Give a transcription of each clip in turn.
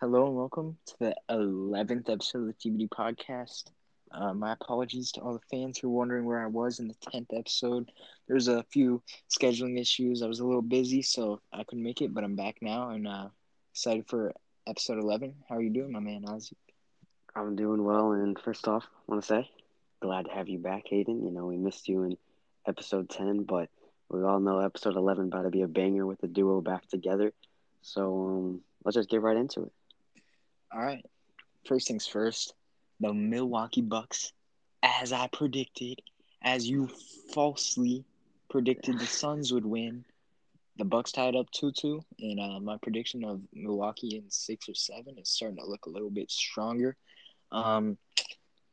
Hello and welcome to the 11th episode of the TBD podcast. Uh, my apologies to all the fans who are wondering where I was in the 10th episode. There's a few scheduling issues. I was a little busy, so I couldn't make it, but I'm back now and uh, excited for episode 11. How are you doing, my man, Ozzy? I'm doing well, and first off, I want to say, glad to have you back, Hayden. You know, we missed you in episode 10, but we all know episode 11 about to be a banger with the duo back together. So um, let's just get right into it. All right. First things first, the Milwaukee Bucks, as I predicted, as you falsely predicted the Suns would win. The Bucks tied up 2-2, and uh, my prediction of Milwaukee in six or seven is starting to look a little bit stronger. Um,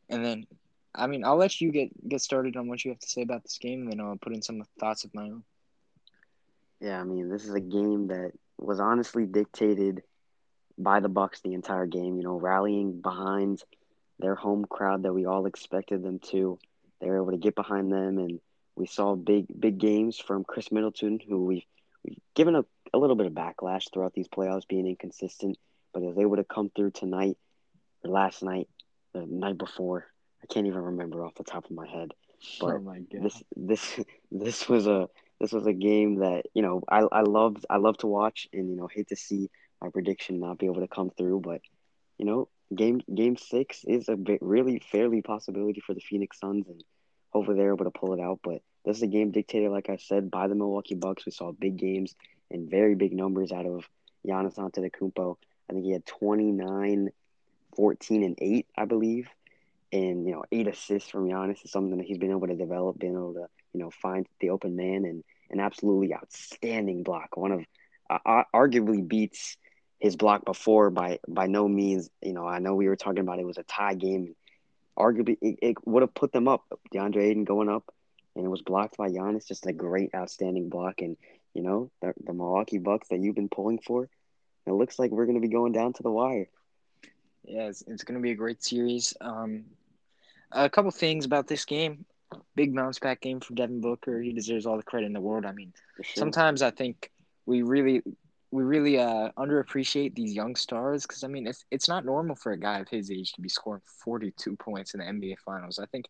and then, I mean, I'll let you get get started on what you have to say about this game, and then I'll put in some thoughts of my own. Yeah, I mean, this is a game that was honestly dictated by the Bucks the entire game. You know, rallying behind their home crowd that we all expected them to. They were able to get behind them, and we saw big big games from Khris Middleton, who we've, we've given a, a little bit of backlash throughout these playoffs, being inconsistent, but he was able to come through tonight or last night, the night before. I can't even remember off the top of my head. But oh my God. this this this was a this was a game that you know I I loved I love to watch and you know hate to see my prediction not be able to come through. But you know, game game six is a bit really fairly possibility for the Phoenix Suns, and hopefully they're able to pull it out. But this is a game dictated, like I said, by the Milwaukee Bucks. We saw big games and very big numbers out of Giannis Antetokounmpo. I think he had 29, 14, and 8, I believe. And, you know, eight assists from Giannis is something that he's been able to develop, been able to, you know, find the open man and an absolutely outstanding block. One of, uh, arguably beats his block before by by no means. You know, I know we were talking about it was a tie game. Arguably, it, it would have put them up. DeAndre Ayton going up, and it was blocked by Giannis. Just a great, outstanding block. And you know, the, the Milwaukee Bucks that you've been pulling for, it looks like we're going to be going down to the wire. Yeah, it's, it's going to be a great series. Um, a couple things about this game. Big bounce back game for Devin Booker. He deserves all the credit in the world. I mean, sure. sometimes I think we really we really uh, underappreciate these young stars because I mean it's it's not normal for a guy of his age to be scoring 42 points in the NBA Finals. I think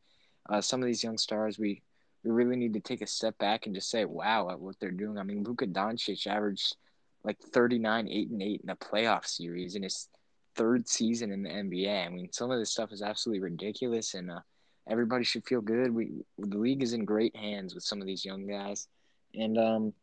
uh, some of these young stars we we really need to take a step back and just say wow at what they're doing. I mean Luka Doncic averaged like 39, eight and eight in a playoff series in his third season in the NBA. I mean some of this stuff is absolutely ridiculous and uh, everybody should feel good. We the league is in great hands with some of these young guys and um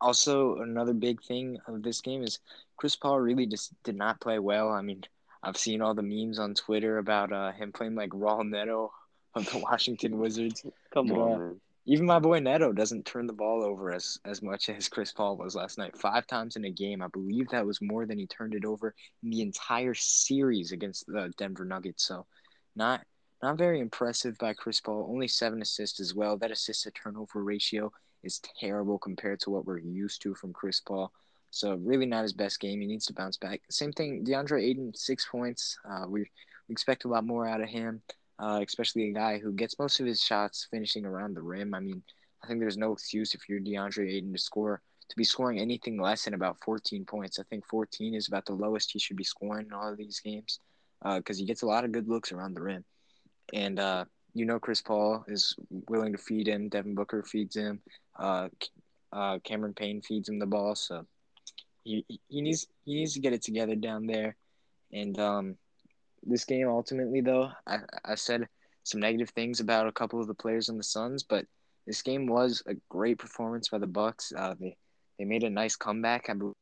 also, another big thing of this game is Chris Paul really just did not play well. I mean, I've seen all the memes on Twitter about uh, him playing like Raul Neto of the Washington Wizards. Come but, on, man. Even my boy Neto doesn't turn the ball over as, as much as Chris Paul was last night. Five times in a game. I believe that was more than he turned it over in the entire series against the Denver Nuggets. So, not not very impressive by Chris Paul. Only seven assists as well. That assist to turnover ratio is terrible compared to what we're used to from Chris Paul. So really not his best game. He needs to bounce back. Same thing, DeAndre Ayton, six points. Uh, we, we expect a lot more out of him, uh, especially a guy who gets most of his shots finishing around the rim. I mean, I think there's no excuse if you're DeAndre Ayton to score to be scoring anything less than about 14 points. I think 14 is about the lowest he should be scoring in all of these games because uh, he gets a lot of good looks around the rim. And uh, you know Chris Paul is willing to feed him. Devin Booker feeds him. Uh, uh, Cameron Payne feeds him the ball, so he he needs he needs to get it together down there. And um, this game ultimately, though, I I said some negative things about a couple of the players on the Suns, but this game was a great performance by the Bucks. Uh, they they made a nice comeback. I believe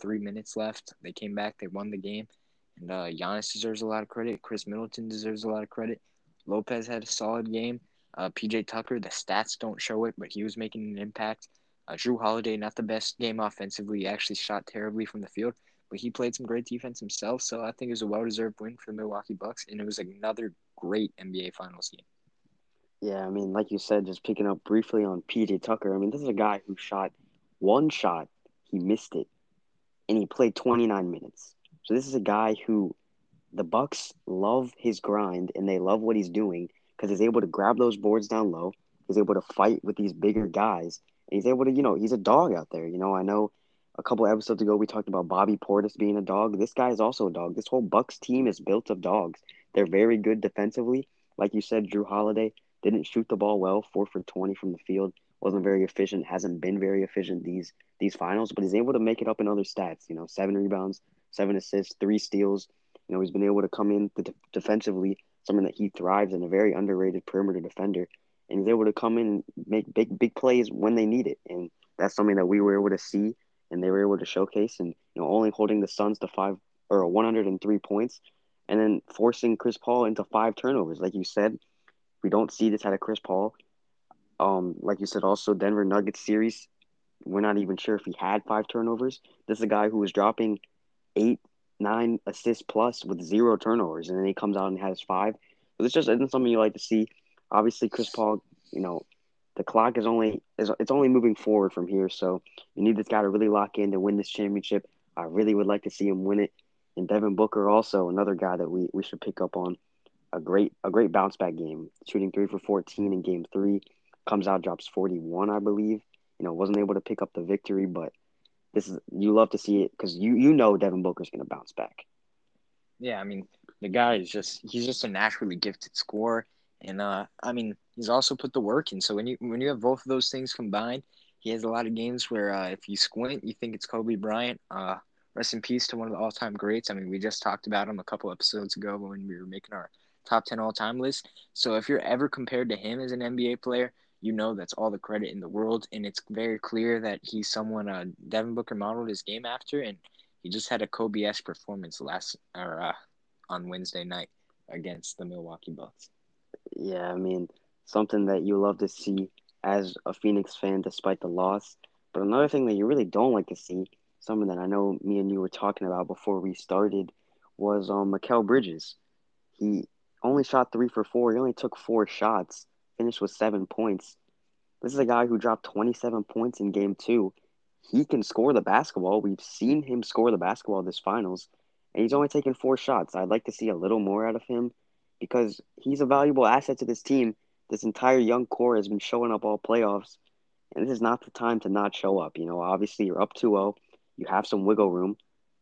three minutes left. They came back. They won the game. And uh, Giannis deserves a lot of credit. Khris Middleton deserves a lot of credit. Lopez had a solid game. Uh, PJ Tucker, the stats don't show it, but he was making an impact. Uh, Jrue Holiday, not the best game offensively. He actually shot terribly from the field, but he played some great defense himself. So I think it was a well deserved win for the Milwaukee Bucks, and it was another great NBA Finals game. Yeah, I mean, like you said, just picking up briefly on PJ Tucker. I mean, this is a guy who shot one shot, he missed it, and he played 29 minutes. So this is a guy who the Bucks love his grind and they love what he's doing because he's able to grab those boards down low. He's able to fight with these bigger guys, and he's able to, you know, he's a dog out there. You know, I know a couple episodes ago we talked about Bobby Portis being a dog. This guy is also a dog. This whole Bucks team is built of dogs. They're very good defensively. Like you said, Jrue Holiday didn't shoot the ball well, four for twenty from the field, wasn't very efficient, hasn't been very efficient these these finals, but he's able to make it up in other stats. You know, seven rebounds, seven assists, three steals. You know, he's been able to come in de- defensively, something that he thrives in, a very underrated perimeter defender, and he's able to come in and make big big plays when they need it, and that's something that we were able to see and they were able to showcase, and you know, only holding the Suns to five or 103 points, and then forcing Chris Paul into five turnovers, like you said. We don't see this out of Chris Paul. Um, like you said, also Denver Nuggets series, we're not even sure if he had five turnovers. This is a guy who was dropping eight, nine assists plus with zero turnovers, and then he comes out and has five. So this just isn't something you like to see. Obviously, Chris Paul, you know, the clock is only is it's only moving forward from here. So you need this guy to really lock in to win this championship. I really would like to see him win it. And Devin Booker also another guy that we, we should pick up on. A great a great bounce back game, shooting three for fourteen in game three, comes out drops forty one I believe. You know wasn't able to pick up the victory, but this is you love to see it because you you know Devin Booker's gonna bounce back. Yeah, I mean the guy is just he's just a naturally gifted scorer. And uh, I mean, he's also put the work in. So when you when you have both of those things combined, he has a lot of games where uh, if you squint, you think it's Kobe Bryant. Uh, rest in peace to one of the all-time greats. I mean, we just talked about him a couple episodes ago when we were making our top 10 all-time list. So if you're ever compared to him as an NBA player, you know that's all the credit in the world, and it's very clear that he's someone uh, Devin Booker modeled his game after, and he just had a Kobe-esque performance last or uh, on Wednesday night against the Milwaukee Bucks yeah, I mean, something that you love to see as a Phoenix fan despite the loss. But another thing that you really don't like to see, something that I know me and you were talking about before we started, was um Mikal Bridges. He only shot three for four. He only took four shots, finished with seven points. This is a guy who dropped 27 points in game two. He can score the basketball. We've seen him score the basketball this finals, and he's only taken four shots. I'd like to see a little more out of him because he's a valuable asset to this team. This entire young core has been showing up all playoffs, and this is not the time to not show up. You know, obviously you're up 2-0, you have some wiggle room,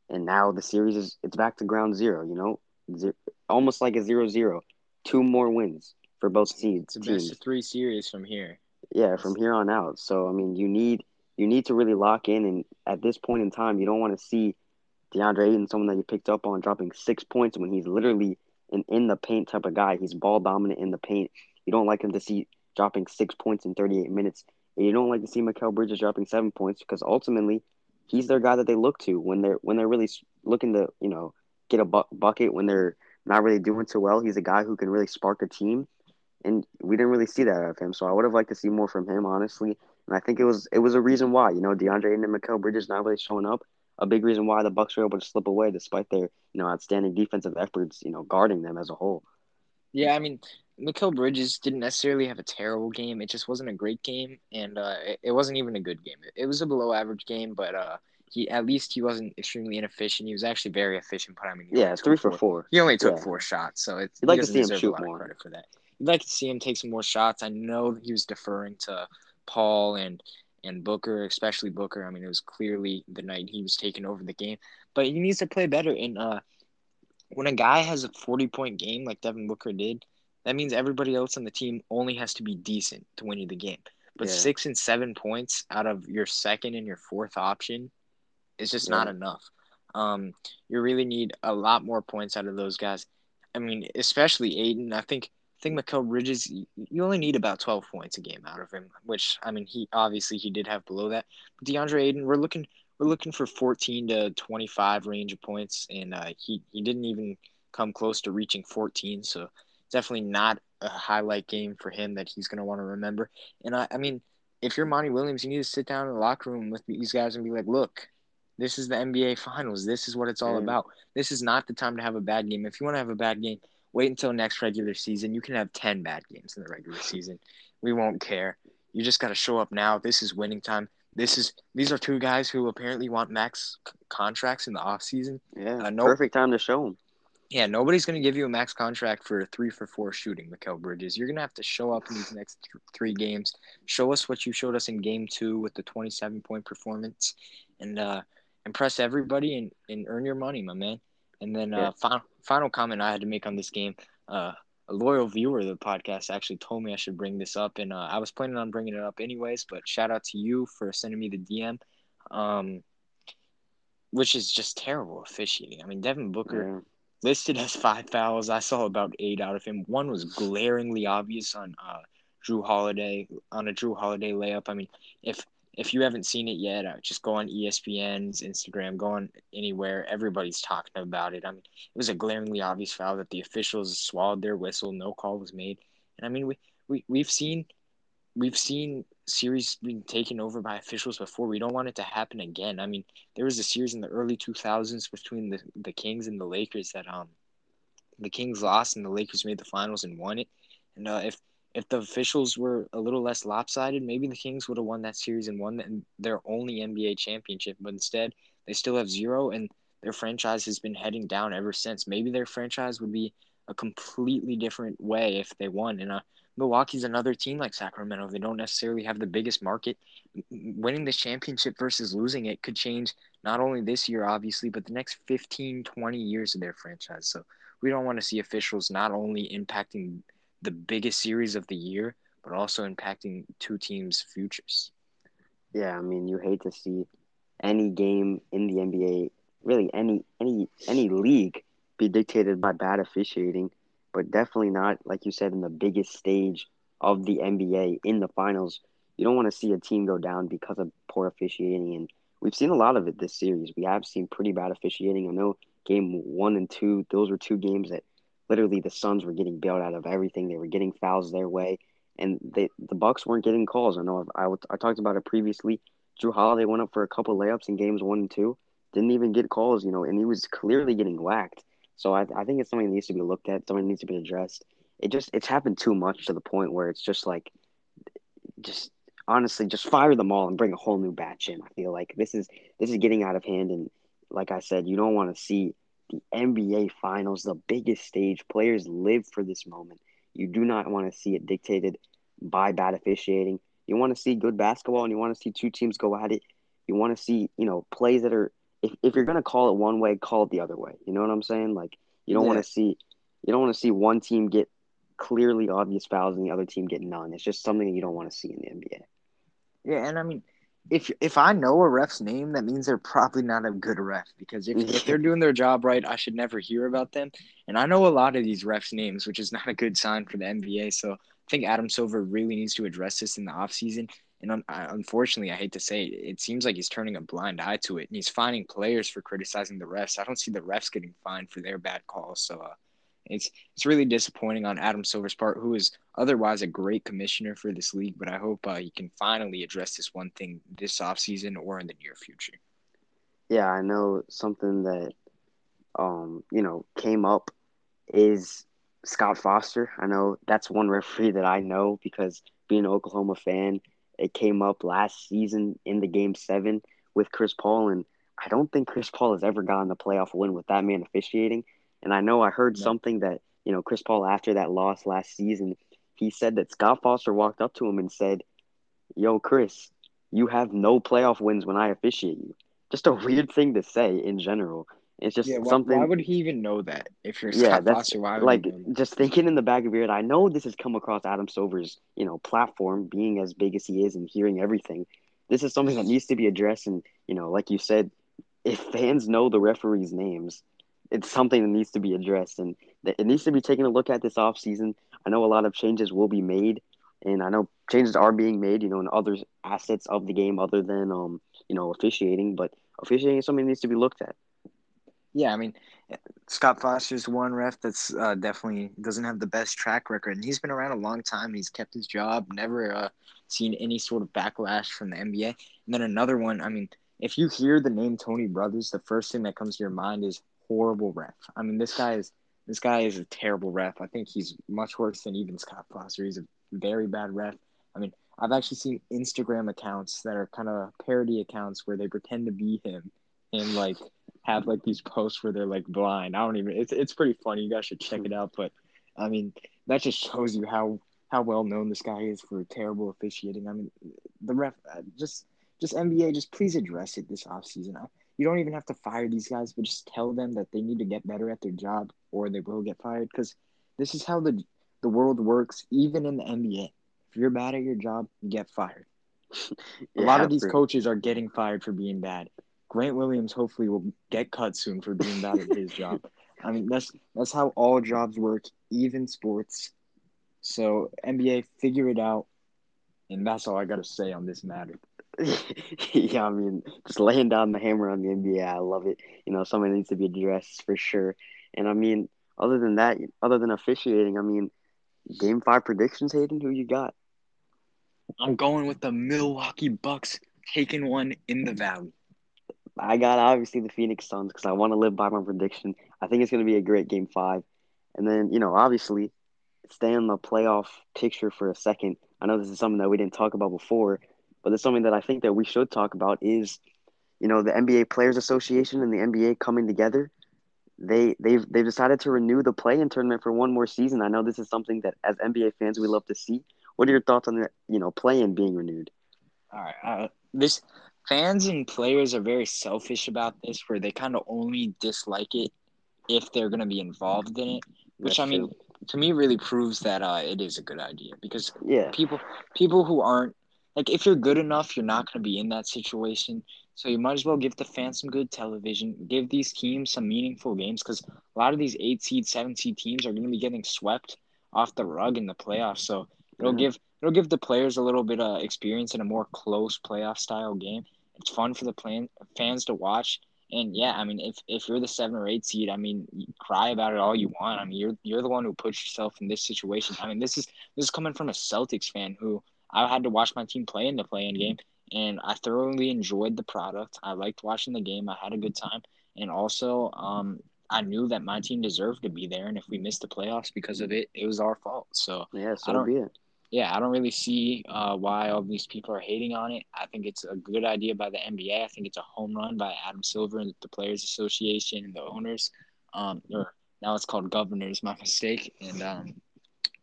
and now the series is it's back to ground zero. You know, almost like a 0-0. Two more wins for both teams. It's a best of three series from here. Yeah, from here on out. So I mean, you need you need to really lock in, and at this point in time, you don't want to see DeAndre Ayton, someone that you picked up on, dropping six points when he's literally an in the paint type of guy. He's ball dominant in the paint. You don't like him to see dropping six points in 38 minutes. And you don't like to see Mikal Bridges dropping seven points because ultimately he's their guy that they look to when they're when they're really looking to you know get a bu- bucket when they're not really doing too well. He's a guy who can really spark a team, and we didn't really see that out of him. So I would have liked to see more from him, honestly. And I think it was it was a reason why you know DeAndre and Mikal Bridges not really showing up a big reason why the Bucks were able to slip away despite their you know outstanding defensive efforts, you know, guarding them as a whole. Yeah, I mean, Mikal Bridges didn't necessarily have a terrible game. It just wasn't a great game, and uh, it, it, wasn't even a good game. It, it, was a below average game, but uh, he at least he wasn't extremely inefficient. He was actually very efficient. But I mean, yeah, three for four. He only took yeah. four shots, so it's. You'd like to see him shoot more. Credit for that. You'd like to see him take some more shots. I know he was deferring to Paul and and Booker, especially Booker. I mean, it was clearly the night he was taking over the game, but he needs to play better. And uh, when a guy has a forty point game like Devin Booker did, that means everybody else on the team only has to be decent to win you the game. But yeah. six and seven points out of your second and your fourth option is just yeah. not enough. Um, you really need a lot more points out of those guys. I mean, especially Ayton. I think think Mikal Bridges, you only need about 12 points a game out of him, which I mean, he obviously he did have below that. But DeAndre Ayton, we're looking we're looking for 14 to 25 range of points, and uh, he he didn't even come close to reaching 14. So definitely not a highlight game for him that he's going to want to remember. And I, I mean, if you're Monty Williams, you need to sit down in the locker room with these guys and be like, look. This is the NBA Finals. This is what it's all about. This is not the time to have a bad game. If you want to have a bad game, Wait until next regular season. You can have 10 bad games in the regular season. We won't care. You just got to show up now. This is winning time. This is these are two guys who apparently want max c- contracts in the off season. Yeah, uh, no, perfect time to show them. Yeah, nobody's going to give you a max contract for a three for four shooting, Mikal Bridges. You're going to have to show up in these next th- three games. Show us what you showed us in game two with the 27 point performance and uh, impress everybody and, and earn your money, my man. And then uh, final, final comment I had to make on this game uh, a loyal viewer of the podcast actually told me I should bring this up. And uh, I was planning on bringing it up anyways, but shout out to you for sending me the DM. Um, which is just terrible officiating. I mean, Devin Booker Yeah. listed as five fouls. I saw about eight out of him. One was glaringly obvious on uh, Jrue Holiday on a Jrue Holiday layup. I mean, if if you haven't seen it yet, uh, just go on ESPN's Instagram, go on anywhere. Everybody's talking about it. I mean, it was a glaringly obvious foul that the officials swallowed their whistle. No call was made. And I mean, we we we've seen we've seen series being taken over by officials before. We don't want it to happen again. I mean, there was a series in the early 2000s between the, the Kings and the Lakers that um the Kings lost and the Lakers made the finals and won it. And uh, if if the officials were a little less lopsided, maybe the Kings would have won that series and won their only NBA championship. But instead, they still have zero, and their franchise has been heading down ever since. Maybe their franchise would be a completely different way if they won. And uh, Milwaukee's another team like Sacramento. They don't necessarily have the biggest market. Winning this championship versus losing it could change not only this year, obviously, but the next 15, 20 years of their franchise. So we don't want to see officials not only impacting the biggest series of the year, but also impacting two teams' futures. Yeah, I mean, you hate to see any game in the NBA, really any any any league, be dictated by bad officiating, but definitely not like you said in the biggest stage of the NBA in the finals. You don't want to see a team go down because of poor officiating, and we've seen a lot of it this series. We have seen pretty bad officiating. I know game one and two; those were two games that literally the Suns were getting bailed out of everything. They were getting fouls their way and they the Bucks weren't getting calls. I know I, talked about it previously. Jrue Holiday went up for a couple layups in games one and two, didn't even get calls, you know, and he was clearly getting whacked. So I, I think it's something that needs to be looked at. Something that needs to be addressed. It just it's happened too much to the point where it's just like, just honestly, just fire them all and bring a whole new batch in. I feel like this is this is getting out of hand, and like I said, you don't want to see the NBA Finals, the biggest stage. Players live for this moment. You do not want to see it dictated by bad officiating. You want to see good basketball and you want to see two teams go at it. You want to see, you know, plays that are if, if you're gonna call it one way, call it the other way. You know what I'm saying? Like you don't Yeah. want to see you don't want to see one team get clearly obvious fouls and the other team get none. It's just something that you don't want to see in the NBA. Yeah, and I mean, if if I know a ref's name, that means they're probably not a good ref because if, if they're doing their job right, I should never hear about them. And I know a lot of these refs' names, which is not a good sign for the NBA. So I think Adam Silver really needs to address this in the offseason. And un- I- unfortunately, I hate to say it, it seems like he's turning a blind eye to it, and he's fining players for criticizing the refs. I don't see the refs getting fined for their bad calls. So uh, it's it's really disappointing on Adam Silver's part, who is otherwise a great commissioner for this league. But I hope uh, he can finally address this one thing this offseason or in the near future. Yeah, I know something that um, you know, came up is Scott Foster. I know that's one referee that I know because being an Oklahoma fan, it came up last season in the game seven with Chris Paul, and I don't think Chris Paul has ever gotten a playoff win with that man officiating. And I know I heard No. something that, you know, Chris Paul after that loss last season, he said that Scott Foster walked up to him and said, Yo, Chris, you have no playoff wins when I officiate you. Just a weird thing to say in general. It's just Yeah, why, something why would he even know that? If you're yeah, Scott that's Foster, why would like just thinking in the back of your head. I know this has come across Adam Silver's, you know, platform, being as big as he is and hearing everything. This is something that needs to be addressed, and you know, like you said, if fans know the referees' names, it's something that needs to be addressed, and it needs to be taken a look at this off season. I know a lot of changes will be made, and I know changes are being made, you know, in other assets of the game other than, um, you know, officiating. But officiating is something that needs to be looked at. Yeah, I mean, Scott Foster's one ref that's uh, definitely doesn't have the best track record, and he's been around a long time. He's kept his job, never uh, seen any sort of backlash from the NBA. And then another one, I mean, if you hear the name Tony Brothers, the first thing that comes to your mind is horrible ref. I mean, this guy is this guy is a terrible ref. I think he's much worse than even Scott Foster. He's a very bad ref. I mean, I've actually seen Instagram accounts that are kind of parody accounts where they pretend to be him and like have like these posts where they're like blind. I don't even. It's it's pretty funny. You guys should check it out. But I mean, that just shows you how how well known this guy is for terrible officiating. I mean, the ref uh, just just NBA just please address it this off offseason. You don't even have to fire these guys, but just tell them that they need to get better at their job or they will get fired because this is how the the world works even in the NBA. If you're bad at your job, you get fired. yeah, a lot of these coaches are getting fired for being bad. Grant Williams hopefully will get cut soon for being bad at his job. I mean that's that's how all jobs work, even sports. So NBA, figure it out, and that's all I got to say on this matter. yeah, I mean, just laying down the hammer on the NBA, I love it. You know, something needs to be addressed for sure. And I mean, other than that, other than officiating, I mean, game five predictions, Hayden, who you got? I'm going with the Milwaukee Bucks taking one in the Valley. I got obviously the Phoenix Suns because I want to live by my prediction. I think it's going to be a great game five. And then, you know, obviously, stay in the playoff picture for a second. I know this is something that we didn't talk about before, but it's something that I think that we should talk about is, you know, the NBA Players Association and the NBA coming together. They they've they've decided to renew the play-in tournament for one more season. I know this is something that as NBA fans we love to see. What are your thoughts on the you know play-in being renewed? All right, uh, this fans and players are very selfish about this, where they kind of only dislike it if they're going to be involved in it. Which That's I mean, true. to me, really proves that uh, it is a good idea because yeah, people people who aren't like if you're good enough, you're not going to be in that situation. So you might as well give the fans some good television, give these teams some meaningful games because a lot of these eight seed, seven seed teams are going to be getting swept off the rug in the playoffs. So it'll mm-hmm. give it'll give the players a little bit of experience in a more close playoff style game. It's fun for the plan, fans to watch. And yeah, I mean, if, if you're the seven or eight seed, I mean, cry about it all you want. I mean, you're you're the one who puts yourself in this situation. I mean, this is this is coming from a Celtics fan who I had to watch my team play in the play-in game, and I thoroughly enjoyed the product. I liked watching the game. I had a good time, and also um, I knew that my team deserved to be there. And if we missed the playoffs because of it, it was our fault. So yeah, so I don't, be it. Yeah, I don't really see uh, why all these people are hating on it. I think it's a good idea by the NBA. I think it's a home run by Adam Silver and the Players Association and the owners. Um, or now it's called governors. My mistake. And um,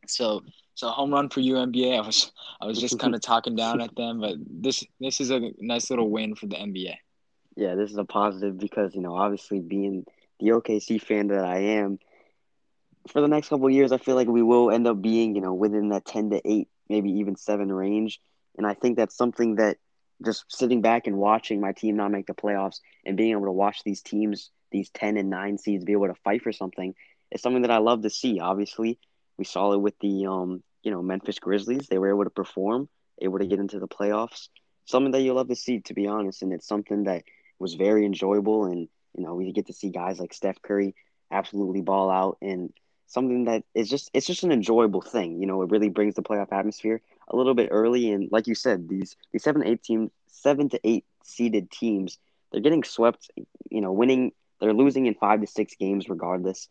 so so home run for UNBA. I was I was just kind of talking down at them, but this this is a nice little win for the NBA. Yeah, this is a positive because you know obviously being the OKC fan that I am, for the next couple years, I feel like we will end up being you know within that ten to eight, maybe even seven range, and I think that's something that just sitting back and watching my team not make the playoffs and being able to watch these teams, these ten and nine seeds, be able to fight for something is something that I love to see. Obviously, we saw it with the um you know, Memphis Grizzlies. They were able to perform, able to get into the playoffs. Something that you love to see, to be honest. And it's something that was very enjoyable. And, you know, we get to see guys like Steph Curry absolutely ball out and something that is just it's just an enjoyable thing. You know, it really brings the playoff atmosphere a little bit early. And like you said, these these seven eight teams seven to eight seeded teams, they're getting swept, you know, winning they're losing in five to six games regardless.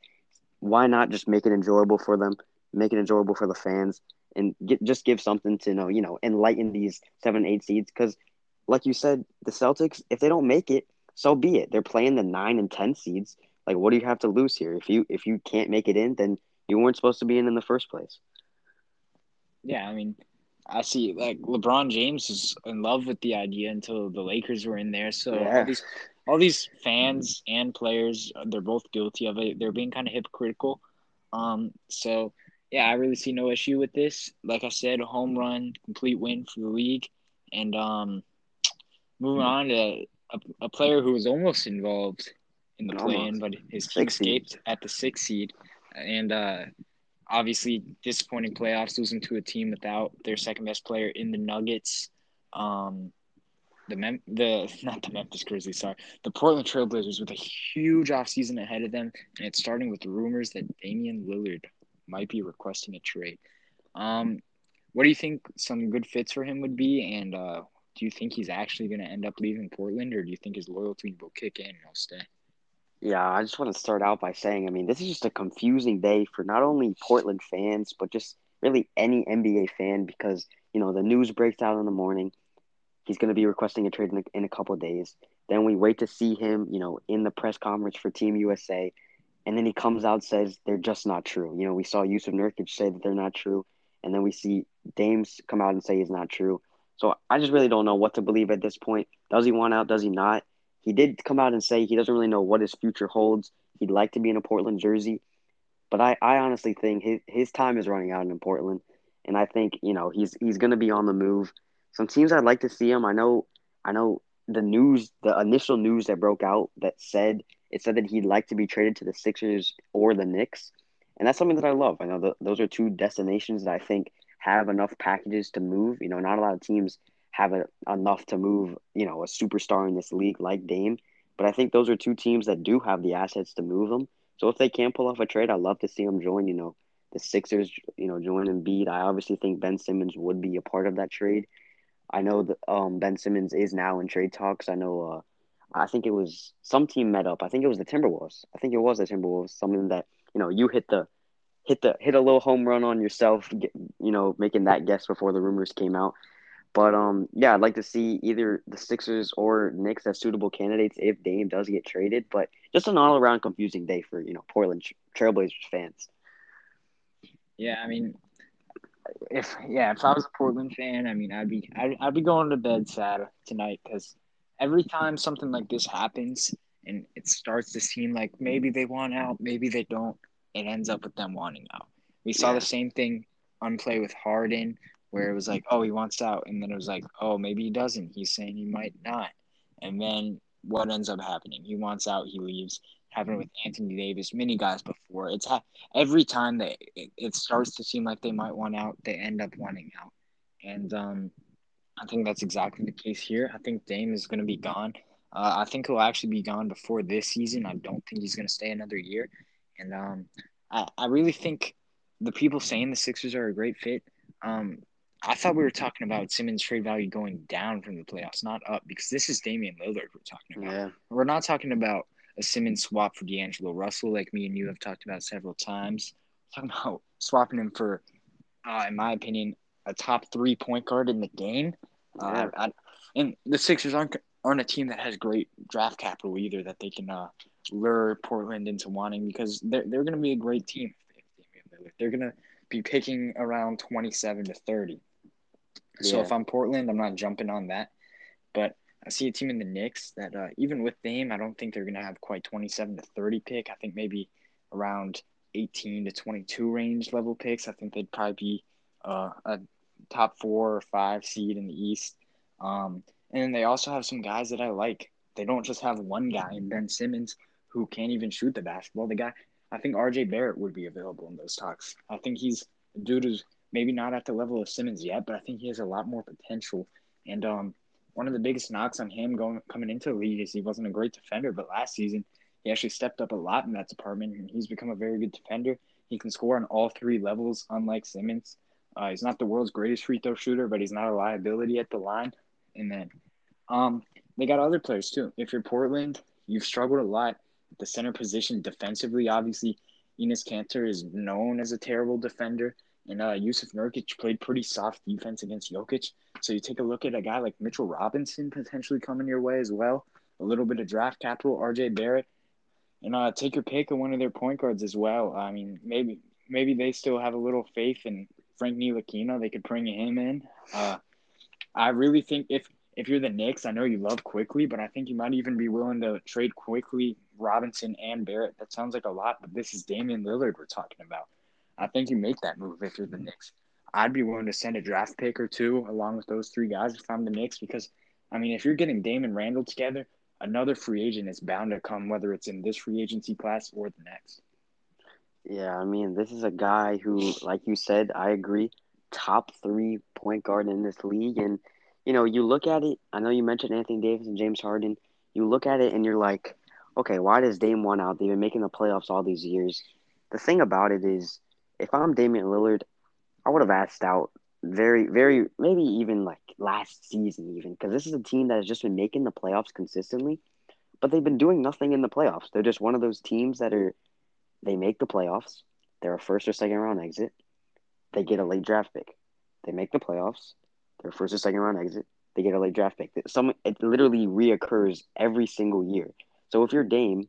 Why not just make it enjoyable for them? Make it enjoyable for the fans, and get, just give something to know, you know, enlighten these seven, eight seeds. Because, like you said, the Celtics, if they don't make it, so be it. They're playing the nine and ten seeds. Like, what do you have to lose here? If you if you can't make it in, then you weren't supposed to be in in the first place. Yeah, I mean, I see like LeBron James is in love with the idea until the Lakers were in there. So yeah. all these all these fans and players, they're both guilty of it. They're being kind of hypocritical. Um, so yeah, I really see no issue with this. Like I said, a home run, complete win for the league. And um, moving on to a, a player who was almost involved in the play-in, but his team escaped at the sixth seed. And uh, obviously, disappointing playoffs, losing to a team without their second best player in the Nuggets. Um, the Mem- the not the Memphis Grizzlies, sorry, the Portland Trailblazers with a huge offseason ahead of them, and it's starting with rumors that Damian Lillard might be requesting a trade. Um, what do you think some good fits for him would be? And uh, do you think he's actually going to end up leaving Portland, or do you think his loyalty will kick in and he'll stay? Yeah, I just want to start out by saying, I mean, this is just a confusing day for not only Portland fans, but just really any NBA fan because, you know, the news breaks out in the morning. He's going to be requesting a trade in a, in a couple days. Then we wait to see him, you know, in the press conference for Team USA. And then he comes out says they're just not true. You know, we saw Jusuf Nurkic say that they're not true. And then we see Dames come out and say he's not true. So I just really don't know what to believe at this point. Does he want out? Does he not? He did come out and say he doesn't really know what his future holds. He'd like to be in a Portland jersey. But I, I honestly think his, his time is running out in Portland. And I think, you know, he's he's gonna be on the move. Some teams I'd like to see him. I know I know the news, the initial news that broke out that said it said that he'd like to be traded to the Sixers or the Knicks, and that's something that I love. I know the, those are two destinations that I think have enough packages to move. You know, not a lot of teams have a, enough to move. You know, a superstar in this league like Dame, but I think those are two teams that do have the assets to move them. So if they can pull off a trade, I'd love to see them join. You know, the Sixers. You know, join Embiid. I obviously think Ben Simmons would be a part of that trade. I know that um, Ben Simmons is now in trade talks. I know. Uh, I think it was some team met up. I think it was the Timberwolves. I think it was the Timberwolves. Something that you know you hit the hit the hit a little home run on yourself. You know, making that guess before the rumors came out. But um, yeah, I'd like to see either the Sixers or Knicks as suitable candidates if Dame does get traded. But just an all around confusing day for you know Portland Trailblazers fans. Yeah, I mean, if yeah, if I was a Portland fan, I mean, I'd be I'd, I'd be going to bed sad tonight because every time something like this happens and it starts to seem like maybe they want out, maybe they don't, it ends up with them wanting out. We saw yeah. the same thing on play with Harden, where it was like, oh, he wants out, and then it was like, oh, maybe he doesn't. He's saying he might not, and then what ends up happening? He wants out, he leaves, happened with Anthony Davis, many guys before. It's ha- every time that it, it, starts to seem like they might want out, they end up wanting out, and um, I think that's exactly the case here. I think Dame is going to be gone. Uh, I think he'll actually be gone before this season. I don't think he's going to stay another year, and um, I, I really think the people saying the Sixers are a great fit. Um, I thought we were talking about Simmons' trade value going down from the playoffs, not up, because this is Damian Lillard we're talking about. Yeah. We're not talking about a Simmons swap for D'Angelo Russell, like me and you have talked about several times. talking about swapping him for, uh, in my opinion, a top three point guard in the game. Uh, I, and the Sixers aren't aren't a team that has great draft capital either that they can uh, lure Portland into wanting because they're they're going to be a great team. They're going to be picking around twenty seven to thirty. Yeah. So if I'm Portland, I'm not jumping on that. But I see a team in the Knicks that uh, even with Dame, I don't think they're going to have quite 27 to 30 pick. I think maybe around 18 to 22 range level picks. I think they'd probably be uh, a top four or five seed in the East. Um, and they also have some guys that I like. They don't just have one guy in Ben Simmons who can't even shoot the basketball. The guy, I think RJ Barrett would be available in those talks. I think he's a dude who's maybe not at the level of Simmons yet, but I think he has a lot more potential. And um, one of the biggest knocks on him going coming into the league is he wasn't a great defender, but last season he actually stepped up a lot in that department, and he's become a very good defender. He can score on all three levels, unlike Simmons. Uh, he's not the world's greatest free throw shooter, but he's not a liability at the line. And then um, they got other players too. If you're Portland, you've struggled a lot at the center position defensively. Obviously, Enes Kanter is known as a terrible defender. And uh, Jusuf Nurkic played pretty soft defense against Jokic. So you take a look at a guy like Mitchell Robinson potentially coming your way as well. A little bit of draft capital, RJ Barrett. And uh, take your pick of one of their point guards as well. I mean, maybe maybe they still have a little faith in Frank Ntilikina. They could bring him in. Uh, I really think if if you're the Knicks, I know you love Quickley, but I think you might even be willing to trade Quickley Robinson, and Barrett. That sounds like a lot, but this is Damian Lillard we're talking about. I think you make that move if you're the Knicks. I'd be willing to send a draft pick or two along with those three guys if I'm the Knicks because, I mean, if you're getting Damon Randle together, another free agent is bound to come, whether it's in this free agency class or the next. Yeah, I mean, this is a guy who, like you said, I agree, top three point guard in this league. And, you know, you look at it, I know you mentioned Anthony Davis and James Harden. You look at it and you're like, okay, why does Dame want out? They've been making the playoffs all these years. The thing about it is, if I'm Damian Lillard, I would have asked out very, very, maybe even like last season, even because this is a team that has just been making the playoffs consistently, but they've been doing nothing in the playoffs. They're just one of those teams that are, they make the playoffs, they're a first or second round exit, they get a late draft pick, they make the playoffs, they're first or second round exit, they get a late draft pick. Some it literally reoccurs every single year. So if you're Dame,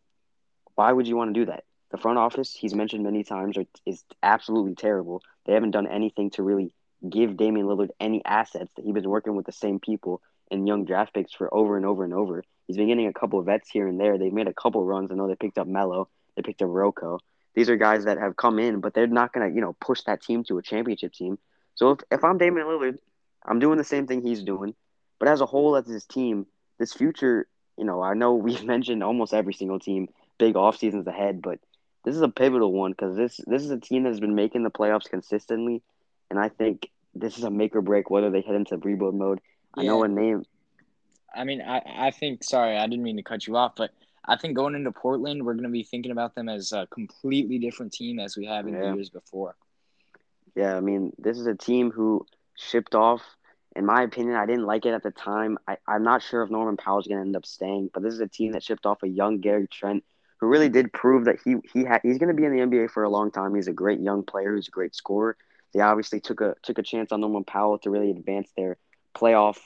why would you want to do that? The front office, he's mentioned many times, is absolutely terrible. They haven't done anything to really give Damian Lillard any assets. That he's been working with the same people and young draft picks for over and over and over. He's been getting a couple of vets here and there. They've made a couple runs. I know they picked up Melo, they picked up Rocco. These are guys that have come in, but they're not gonna, you know, push that team to a championship team. So if, if I'm Damian Lillard, I'm doing the same thing he's doing. But as a whole, as this team, this future, you know, I know we've mentioned almost every single team big off seasons ahead, but this is a pivotal one because this this is a team that's been making the playoffs consistently, and I think this is a make or break whether they head into rebuild mode. Yeah. I know a name. I mean, I I think sorry, I didn't mean to cut you off, but I think going into Portland, we're going to be thinking about them as a completely different team as we have in yeah. years before. Yeah, I mean, this is a team who shipped off. In my opinion, I didn't like it at the time. I, I'm not sure if Norman Powell's going to end up staying, but this is a team that shipped off a young Gary Trent, who really did prove that he he ha- he's going to be in the NBA for a long time. He's a great young player who's a great scorer. They obviously took a took a chance on Norman Powell to really advance their playoff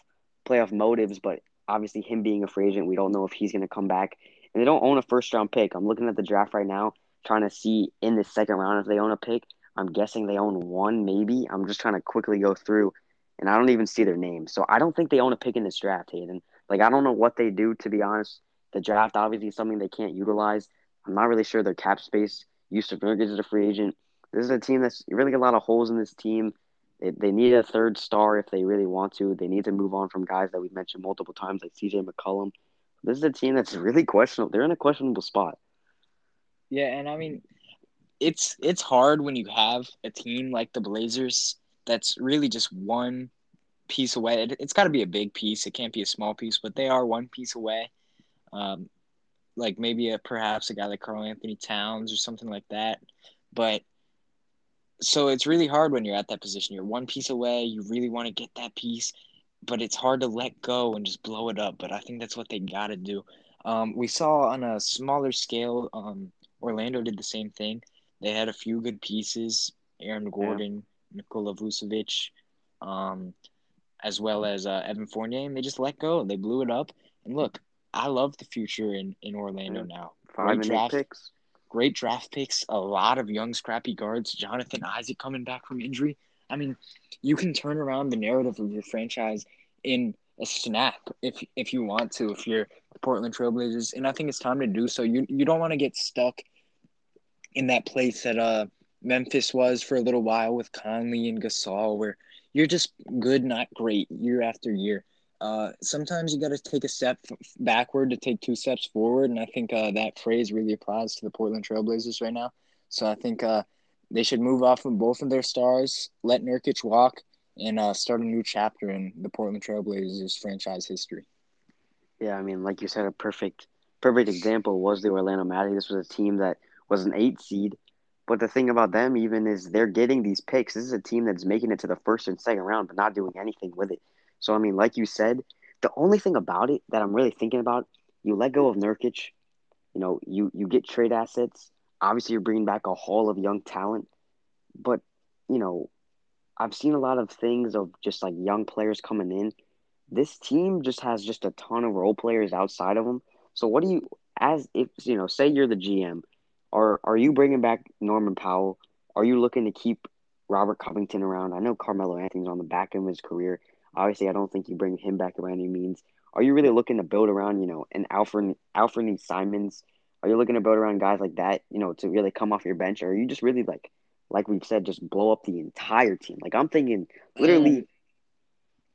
playoff motives, but obviously him being a free agent, we don't know if he's going to come back. And they don't own a first round pick. I'm looking at the draft right now, trying to see in the second round if they own a pick. I'm guessing they own one, maybe. I'm just trying to quickly go through, and I don't even see their name. So I don't think they own a pick in this draft, Hayden. Like I don't know what they do to be honest. The draft obviously is something they can't utilize. I'm not really sure their cap space. Jusuf Nurkic is a free agent. This is a team that's really got a lot of holes in this team. They, they need a third star if they really want to. They need to move on from guys that we've mentioned multiple times, like CJ McCollum. This is a team that's really questionable. They're in a questionable spot. Yeah, and I mean, it's it's hard when you have a team like the Blazers that's really just one piece away. It, has got to be a big piece. It can't be a small piece, but they are one piece away. Um, like maybe a perhaps a guy like Karl-Anthony Towns or something like that. But so it's really hard when you're at that position. You're one piece away. You really want to get that piece, but it's hard to let go and just blow it up. But I think that's what they got to do. Um, we saw on a smaller scale, um, Orlando did the same thing. They had a few good pieces, Aaron Gordon, yeah. Nikola Vucevic, um, as well as uh, Evan Fournier, and they just let go. They blew it up. And look, I love the future in, in Orlando yeah. now. Five great draft, picks. Great draft picks. A lot of young, scrappy guards. Jonathan Isaac coming back from injury. I mean, you can turn around the narrative of your franchise in a snap if if you want to. If you're the Portland Trailblazers, and I think it's time to do so. You you don't want to get stuck in that place that uh Memphis was for a little while with Conley and Gasol, where you're just good, not great, year after year. Uh, sometimes you got to take a step backward to take two steps forward, and I think uh, that phrase really applies to the Portland Trailblazers right now. So I think uh, they should move off of both of their stars, let Nurkic walk, and uh, start a new chapter in the Portland Trailblazers franchise history. Yeah, I mean, like you said, a perfect, perfect example was the Orlando Magic. This was a team that was an eight seed. But the thing about them even is they're getting these picks. This is a team that's making it to the first and second round, but not doing anything with it. So I mean, like you said, the only thing about it that I'm really thinking about, you let go of Nurkic, you know, you you get trade assets. Obviously, you're bringing back a haul of young talent, but you know, I've seen a lot of things of just like young players coming in. This team just has just a ton of role players outside of them. So what do you, as if you know, say you're the GM, are are you bringing back Norman Powell? Are you looking to keep Robert Covington around? I know Carmelo Anthony's on the back end of his career. Obviously, I don't think you bring him back by any means. Are you really looking to build around, you know, an Alfred Alfred Simons? Are you looking to build around guys like that, you know, to really come off your bench? Or are you just really like, like we've said, just blow up the entire team? Like I'm thinking, literally,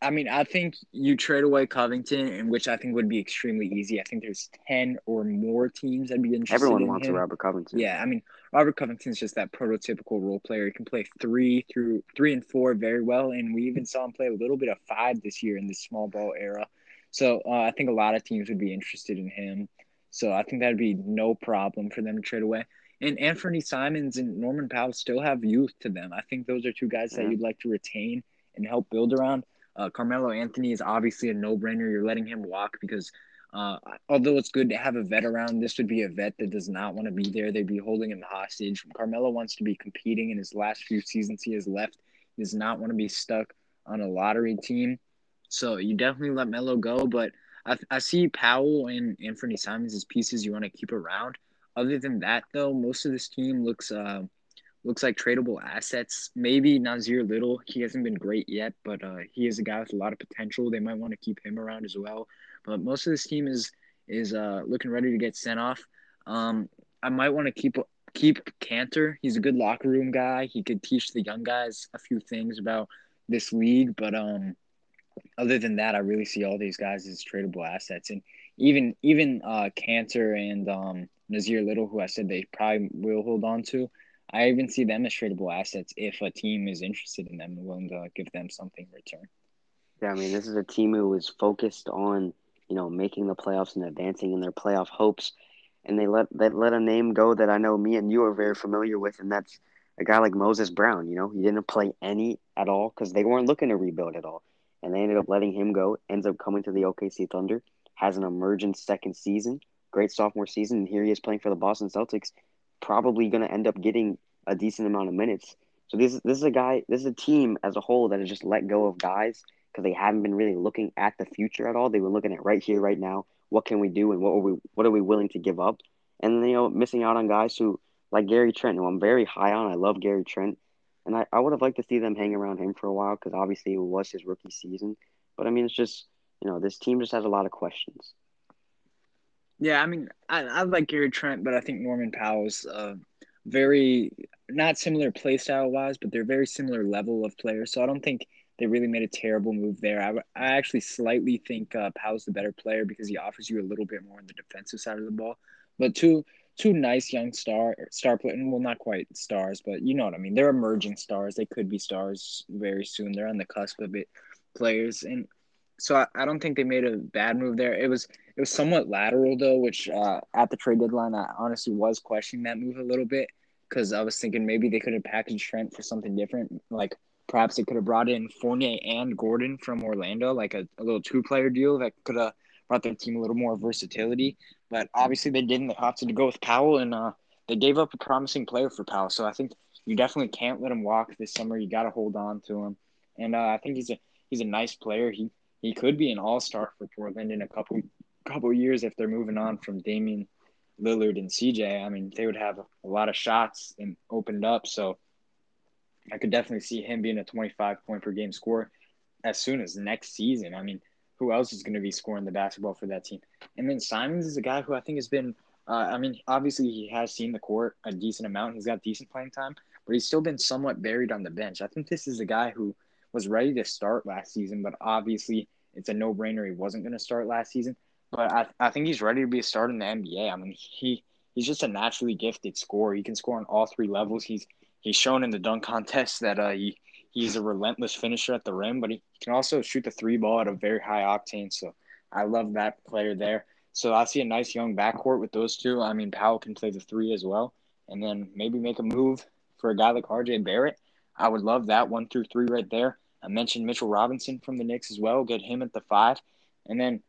I mean, I think you trade away Covington, and which I think would be extremely easy. I think there's ten or more teams that'd be interested. Everyone in wants him. a Robert Covington. Yeah, I mean, Robert Covington's just that prototypical role player. He can play three through three and four very well, and we even saw him play a little bit of five this year in the small ball era. So uh, I think a lot of teams would be interested in him. So I think that'd be no problem for them to trade away. And Anthony Simons and Norman Powell still have youth to them. I think those are two guys that you'd like to retain and help build around. Uh, Carmelo Anthony is obviously a no-brainer. You're letting him walk because uh, although it's good to have a vet around, this would be a vet that does not want to be there. They'd be holding him hostage. Carmelo wants to be competing in his last few seasons he has left. He does not want to be stuck on a lottery team. So you definitely let Melo go, but I, I see Powell and Anthony Simons as pieces you want to keep around. Other than that, though, most of this team looks uh, looks like tradable assets. Maybe Nassir Little. He hasn't been great yet, but uh, he is a guy with a lot of potential. They might want to keep him around as well. But most of this team is is uh, looking ready to get sent off. Um, I might want to keep keep Kanter. He's a good locker room guy. He could teach the young guys a few things about this league. But um, other than that, I really see all these guys as tradable assets. And even even uh, Kanter and um, Nassir Little, who I said they probably will hold on to, I even see them as tradable assets if a team is interested in them and willing to give them something in return. Yeah, I mean, this is a team who is focused on you know making the playoffs and advancing in their playoff hopes, and they let they let a name go that I know me and you are very familiar with, and that's a guy like Moses Brown. You know, he didn't play any at all because they weren't looking to rebuild at all, and they ended up letting him go. Ends up coming to the OKC Thunder, has an emergent second season, great sophomore season, and here he is playing for the Boston Celtics. Probably going to end up getting a decent amount of minutes. So this this is a guy, this is a team as a whole that has just let go of guys because they haven't been really looking at the future at all. They were looking at right here, right now. What can we do, and what are we what are we willing to give up? And you know, missing out on guys who like Gary Trent, who I'm very high on. I love Gary Trent, and I, I would have liked to see them hang around him for a while because obviously it was his rookie season. But I mean, it's just you know, this team just has a lot of questions. Yeah, I mean, I, I like Gary Trent, but I think Norman Powell's uh, very not similar play style wise, but they're very similar level of players. So I don't think they really made a terrible move there. I, I actually slightly think uh, Powell's the better player because he offers you a little bit more on the defensive side of the ball. But two two nice young star star players, well, not quite stars, but you know what I mean. They're emerging stars. They could be stars very soon. They're on the cusp of it, players, and so I, I don't think they made a bad move there. It was it was somewhat lateral though, which uh, at the trade deadline I honestly was questioning that move a little bit because I was thinking maybe they could have packaged Trent for something different, like perhaps they could have brought in Fournier and Gordon from Orlando, like a, a little two player deal that could have brought their team a little more versatility. But obviously they didn't. They opted to go with Powell, and uh, they gave up a promising player for Powell. So I think you definitely can't let him walk this summer. You got to hold on to him, and uh, I think he's a he's a nice player. He he could be an all star for Portland in a couple couple years if they're moving on from Damian Lillard and CJ. I mean, they would have a lot of shots and opened up. So I could definitely see him being a 25 point per game scorer as soon as next season. I mean, who else is going to be scoring the basketball for that team? And then Simons is a guy who I think has been, uh, I mean, obviously he has seen the court a decent amount. He's got decent playing time, but he's still been somewhat buried on the bench. I think this is a guy who was ready to start last season, but obviously it's a no brainer he wasn't going to start last season. But I, I think he's ready to be a starter in the NBA. I mean, he he's just a naturally gifted scorer. He can score on all three levels. He's he's shown in the dunk contest that uh, he he's a relentless finisher at the rim, but he can also shoot the three ball at a very high octane. So I love that player there. So I see a nice young backcourt with those two. I mean, Powell can play the three as well, and then maybe make a move for a guy like RJ Barrett. I would love that one through three right there. I mentioned Mitchell Robinson from the Knicks as well. Get him at the five, and then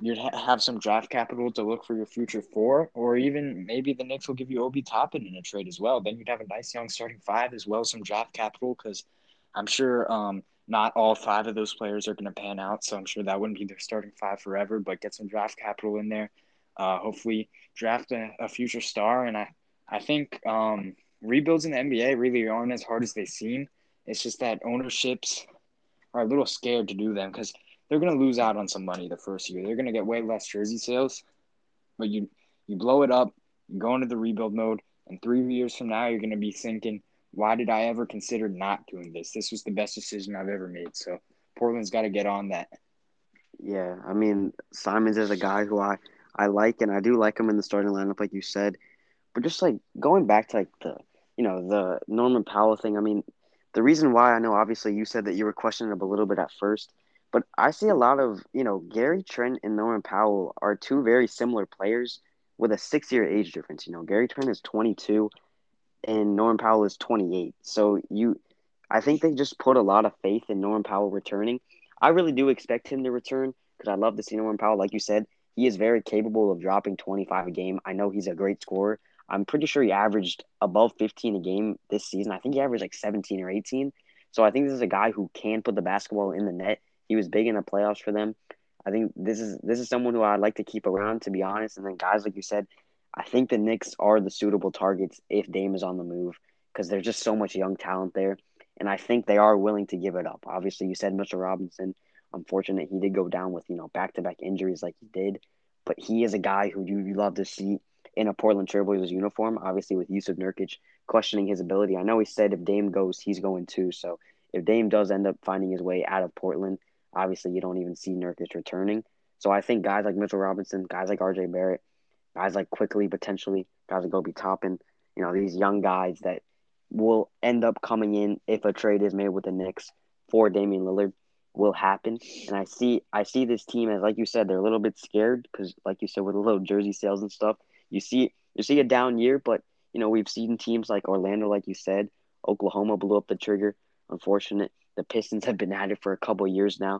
you'd ha- have some draft capital to look for your future four, or even maybe the Knicks will give you Obi Toppin in a trade as well. Then you'd have a nice young starting five as well some draft capital because I'm sure um, not all five of those players are going to pan out. So I'm sure that wouldn't be their starting five forever, but get some draft capital in there. Uh, hopefully, draft a, a, future star. And I, I think um, rebuilds in the NBA really aren't as hard as they seem. It's just that ownerships are a little scared to do them because they're going to lose out on some money the first year. They're going to get way less jersey sales, but you you blow it up, you go into the rebuild mode, and three years from now, you're going to be thinking, why did I ever consider not doing this? This was the best decision I've ever made. So Portland's got to get on that. Yeah, I mean Simons is a guy who I I like, and I do like him in the starting lineup, like you said. But just like going back to like the you know the Norman Powell thing. I mean, the reason why I know obviously you said that you were questioning him a little bit at first, but I see a lot of you know Gary Trent and Norman Powell are two very similar players with a six year age difference. You know, Gary Trent is twenty two and Norman Powell is 28. So you, I think they just put a lot of faith in Norman Powell returning. I really do expect him to return because I love to see Norman Powell. Like you said, he is very capable of dropping 25 a game. I know he's a great scorer. I'm pretty sure he averaged above 15 a game this season. I think he averaged like 17 or 18. So I think this is a guy who can put the basketball in the net He was big in the playoffs for them. I think this is this is someone who I'd like to keep around, to be honest. And then guys like you said, I think the Knicks are the suitable targets if Dame is on the move because there's just so much young talent there, and I think they are willing to give it up. Obviously, you said Mitchell Robinson. Unfortunate, he did go down with you know back to back injuries like he did, but he is a guy who you love to see in a Portland Trailblazers uniform. Obviously, with Jusuf Nurkic questioning his ability, I know he said if Dame goes, he's going too. So if Dame does end up finding his way out of Portland, obviously you don't even see Nurkic returning. So I think guys like Mitchell Robinson, guys like RJ Barrett, guys like Quickley potentially, guys like Obi Toppin, you know, these young guys that will end up coming in if a trade is made with the Knicks for Damian Lillard will happen. And I see I see this team as like you said, they're a little bit scared because like you said, with a little jersey sales and stuff, you see you see a down year, but you know, we've seen teams like Orlando, like you said, Oklahoma blew up the trigger. Unfortunate. The Pistons have been at it for a couple years now.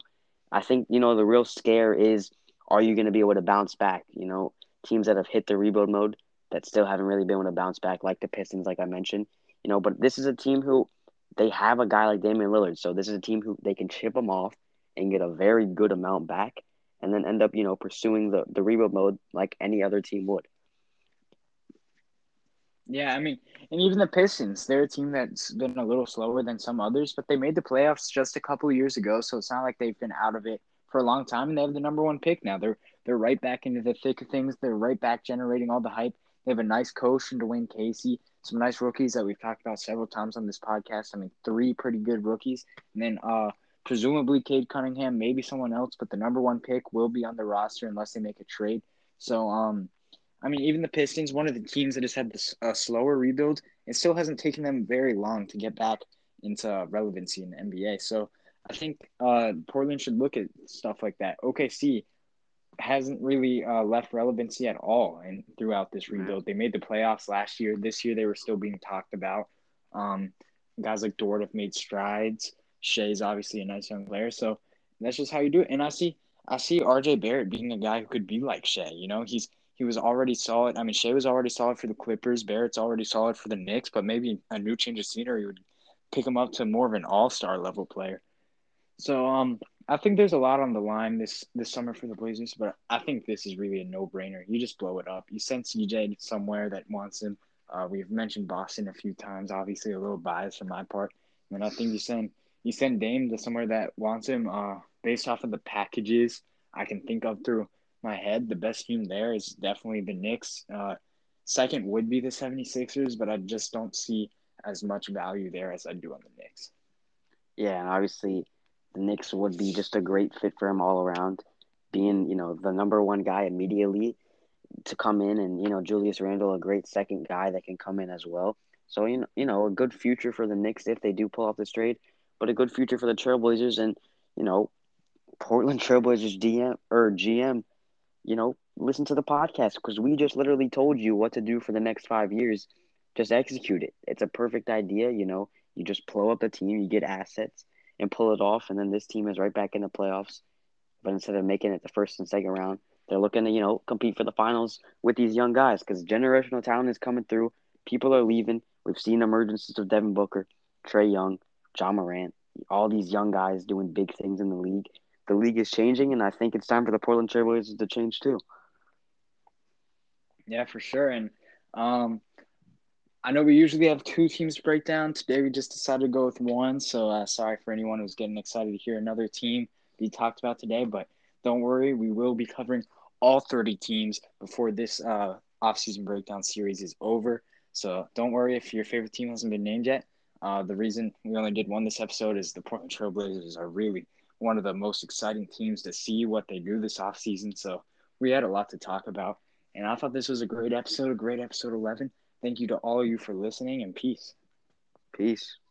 I think, you know, the real scare is are you going to be able to bounce back? You know, teams that have hit the rebuild mode that still haven't really been able to bounce back, like the Pistons, like I mentioned. You know, but this is a team who they have a guy like Damian Lillard. So this is a team who they can chip him off and get a very good amount back and then end up, you know, pursuing the, the rebuild mode like any other team would. Yeah, I mean, and even the Pistons, they're a team that's been a little slower than some others, but they made the playoffs just a couple years ago, so it's not like they've been out of it for a long time, and they have the number one pick now. They're they're right back into the thick of things. They're right back generating all the hype. They have a nice coach in Dwane Casey, some nice rookies that we've talked about several times on this podcast. I mean, three pretty good rookies, and then uh, presumably Cade Cunningham, maybe someone else, but the number one pick will be on the roster unless they make a trade. So, um, I mean, even the Pistons, one of the teams that has had this a slower rebuild, it still hasn't taken them very long to get back into relevancy in the NBA. So I think uh, Portland should look at stuff like that. OKC hasn't really uh, left relevancy at all and throughout this rebuild. They made the playoffs last year. This year they were still being talked about. Um, guys like Dort have made strides. Shai's obviously a nice young player, so that's just how you do it. And I see I see RJ Barrett being a guy who could be like Shai. You know, he's he was already solid. I mean, Shai was already solid for the Clippers. Barrett's already solid for the Knicks, but maybe a new change of scenery would pick him up to more of an all star level player. So um, I think there's a lot on the line this this summer for the Blazers, but I think this is really a no brainer. You just blow it up. You send CJ somewhere that wants him. Uh, we've mentioned Boston a few times. Obviously, a little bias from my part, and I think you send you send Dame to somewhere that wants him. Uh, based off of the packages I can think of through my head, the best team there is definitely the Knicks. Uh, second would be the 76ers, but I just don't see as much value there as I do on the Knicks. Yeah, and obviously the Knicks would be just a great fit for him all around, being, you know, the number one guy immediately to come in and, you know, Julius Randle, a great second guy that can come in as well. So, you know, you know, a good future for the Knicks if they do pull off this trade, but a good future for the Trailblazers and, you know, Portland Trailblazers DM or GM you know, listen to the podcast because we just literally told you what to do for the next five years. Just execute it. It's a perfect idea. You know, you just blow up the team, you get assets and pull it off, and then this team is right back in the playoffs. But instead of making it the first and second round, they're looking to you know compete for the finals with these young guys because generational talent is coming through. People are leaving. We've seen emergences of Devin Booker, Trae Young, Ja Morant, all these young guys doing big things in the league the league is changing, and I think it's time for the Portland Trailblazers to change too. Yeah, for sure. And um, I know we usually have two teams breakdown. Today we just decided to go with one. So uh, sorry for anyone who's getting excited to hear another team be talked about today. But don't worry, we will be covering all 30 teams before this uh, offseason breakdown series is over. So don't worry if your favorite team hasn't been named yet. Uh, the reason we only did one this episode is the Portland Trailblazers are really – one of the most exciting teams to see what they do this offseason. So we had a lot to talk about. And I thought this was a great episode, a great episode 11. Thank you to all of you for listening and peace. Peace.